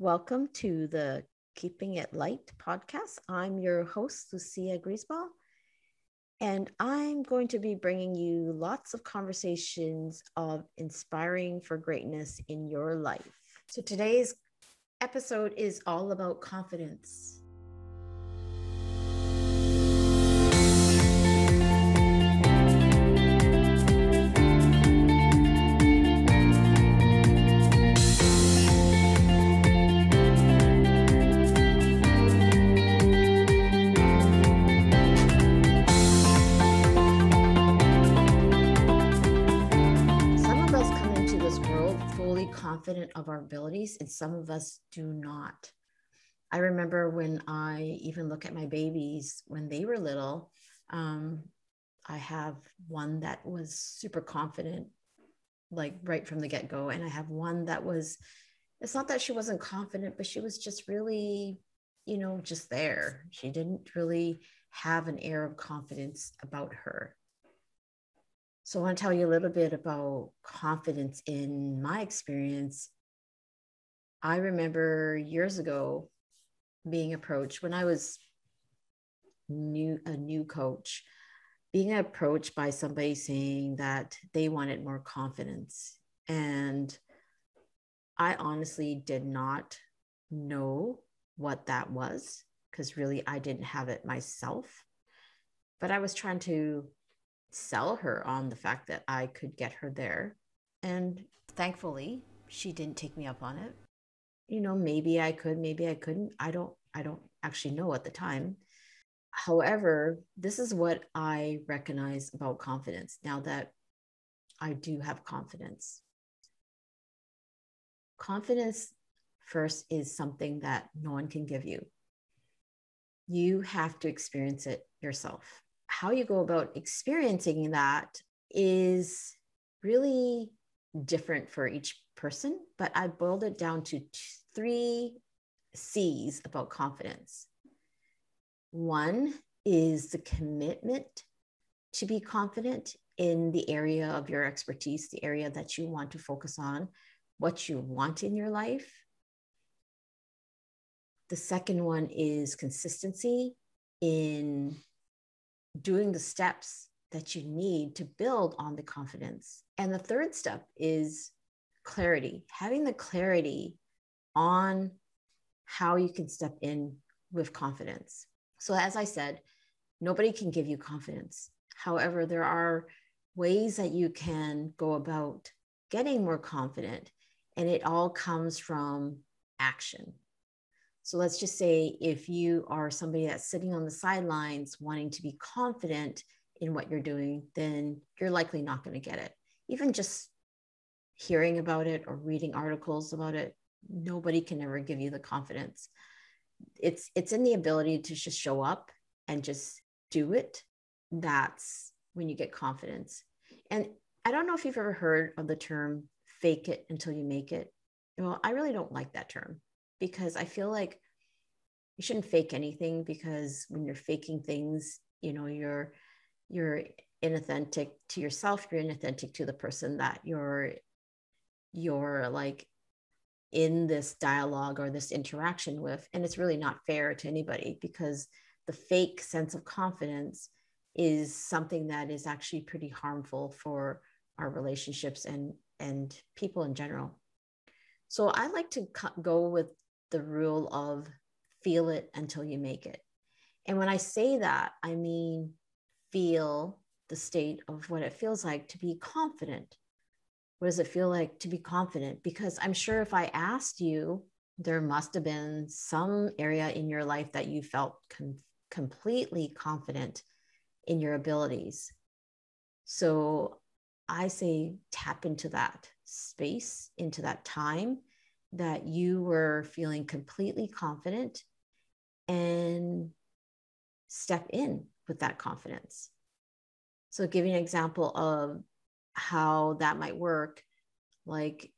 Welcome to the Keeping It Light podcast. I'm your host, Lucia Griesball, and I'm going to be bringing you lots of conversations of inspiring for greatness in your life. So today's episode is all about confidence. Confident of our abilities, and some of us do not. I remember when I even look at my babies when they were little. Um, I have one that was super confident, like right from the get go. And I have one that was, it's not that she wasn't confident, but she was just really, you know, just there. She didn't really have an air of confidence about her. So, I want to tell you a little bit about confidence in my experience. I remember years ago being approached when I was new a new coach, being approached by somebody saying that they wanted more confidence. And I honestly did not know what that was because really I didn't have it myself. But I was trying to sell her on the fact that I could get her there. And thankfully, she didn't take me up on it. You know, maybe I could, maybe I couldn't. I don't I don't actually know at the time. However, this is what I recognize about confidence now that I do have confidence. Confidence first is something that no one can give you. You have to experience it yourself how you go about experiencing that is really different for each person, but I boiled it down to three C's about confidence. One is the commitment to be confident in the area of your expertise, the area that you want to focus on, what you want in your life. The second one is consistency in doing the steps that you need to build on the confidence. And the third step is clarity, having the clarity on how you can step in with confidence. So, as I said, nobody can give you confidence. However, there are ways that you can go about getting more confident, and it all comes from action. So let's just say if you are somebody that's sitting on the sidelines wanting to be confident in what you're doing, then you're likely not going to get it. Even just hearing about it or reading articles about it, nobody can ever give you the confidence. It's it's in the ability to just show up and just do it. That's when you get confidence. And I don't know if you've ever heard of the term fake it until you make it. Well, I really don't like that term because I feel like you shouldn't fake anything because when you're faking things, you know, you're you're inauthentic to yourself, you're inauthentic to the person that you're you're like in this dialogue or this interaction with and it's really not fair to anybody because the fake sense of confidence is something that is actually pretty harmful for our relationships and and people in general. So i like to go with the rule of feel it until you make it. And when I say that, I mean feel the state of what it feels like to be confident. What does it feel like to be confident? Because I'm sure if I asked you, there must have been some area in your life that you felt com- completely confident in your abilities. So I say tap into that space, into that time that you were feeling completely confident and step in with that confidence. So, giving an example of how that might work, like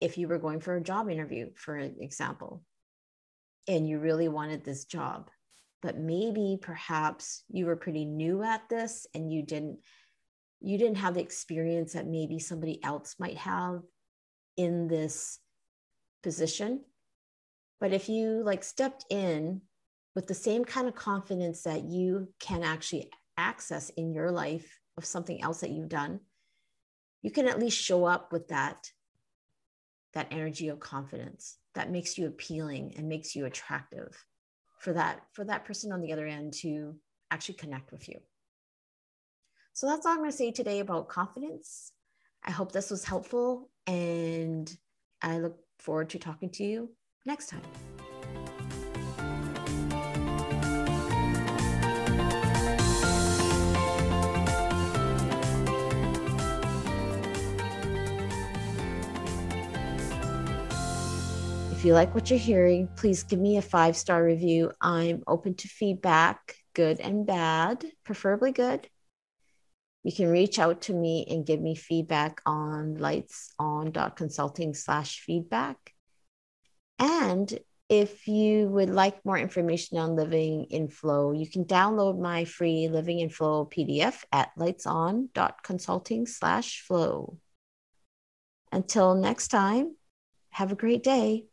if you were going for a job interview, for example, and you really wanted this job, but maybe perhaps you were pretty new at this and you didn't you didn't have the experience that maybe somebody else might have in this position. But if you like stepped in with the same kind of confidence that you can actually access in your life of something else that you've done, you can at least show up with that that energy of confidence that makes you appealing and makes you attractive for that for that person on the other end to actually connect with you. So that's all I'm going to say today about confidence. I hope this was helpful and I look forward to talking to you next time. If you like what you're hearing, please give me a five star review. I'm open to feedback, good and bad, preferably good. You can reach out to me and give me feedback on lightson.consulting slash feedback. And if you would like more information on Living in Flow, you can download my free Living in Flow PDF at lightson.consulting slash flow. Until next time, have a great day.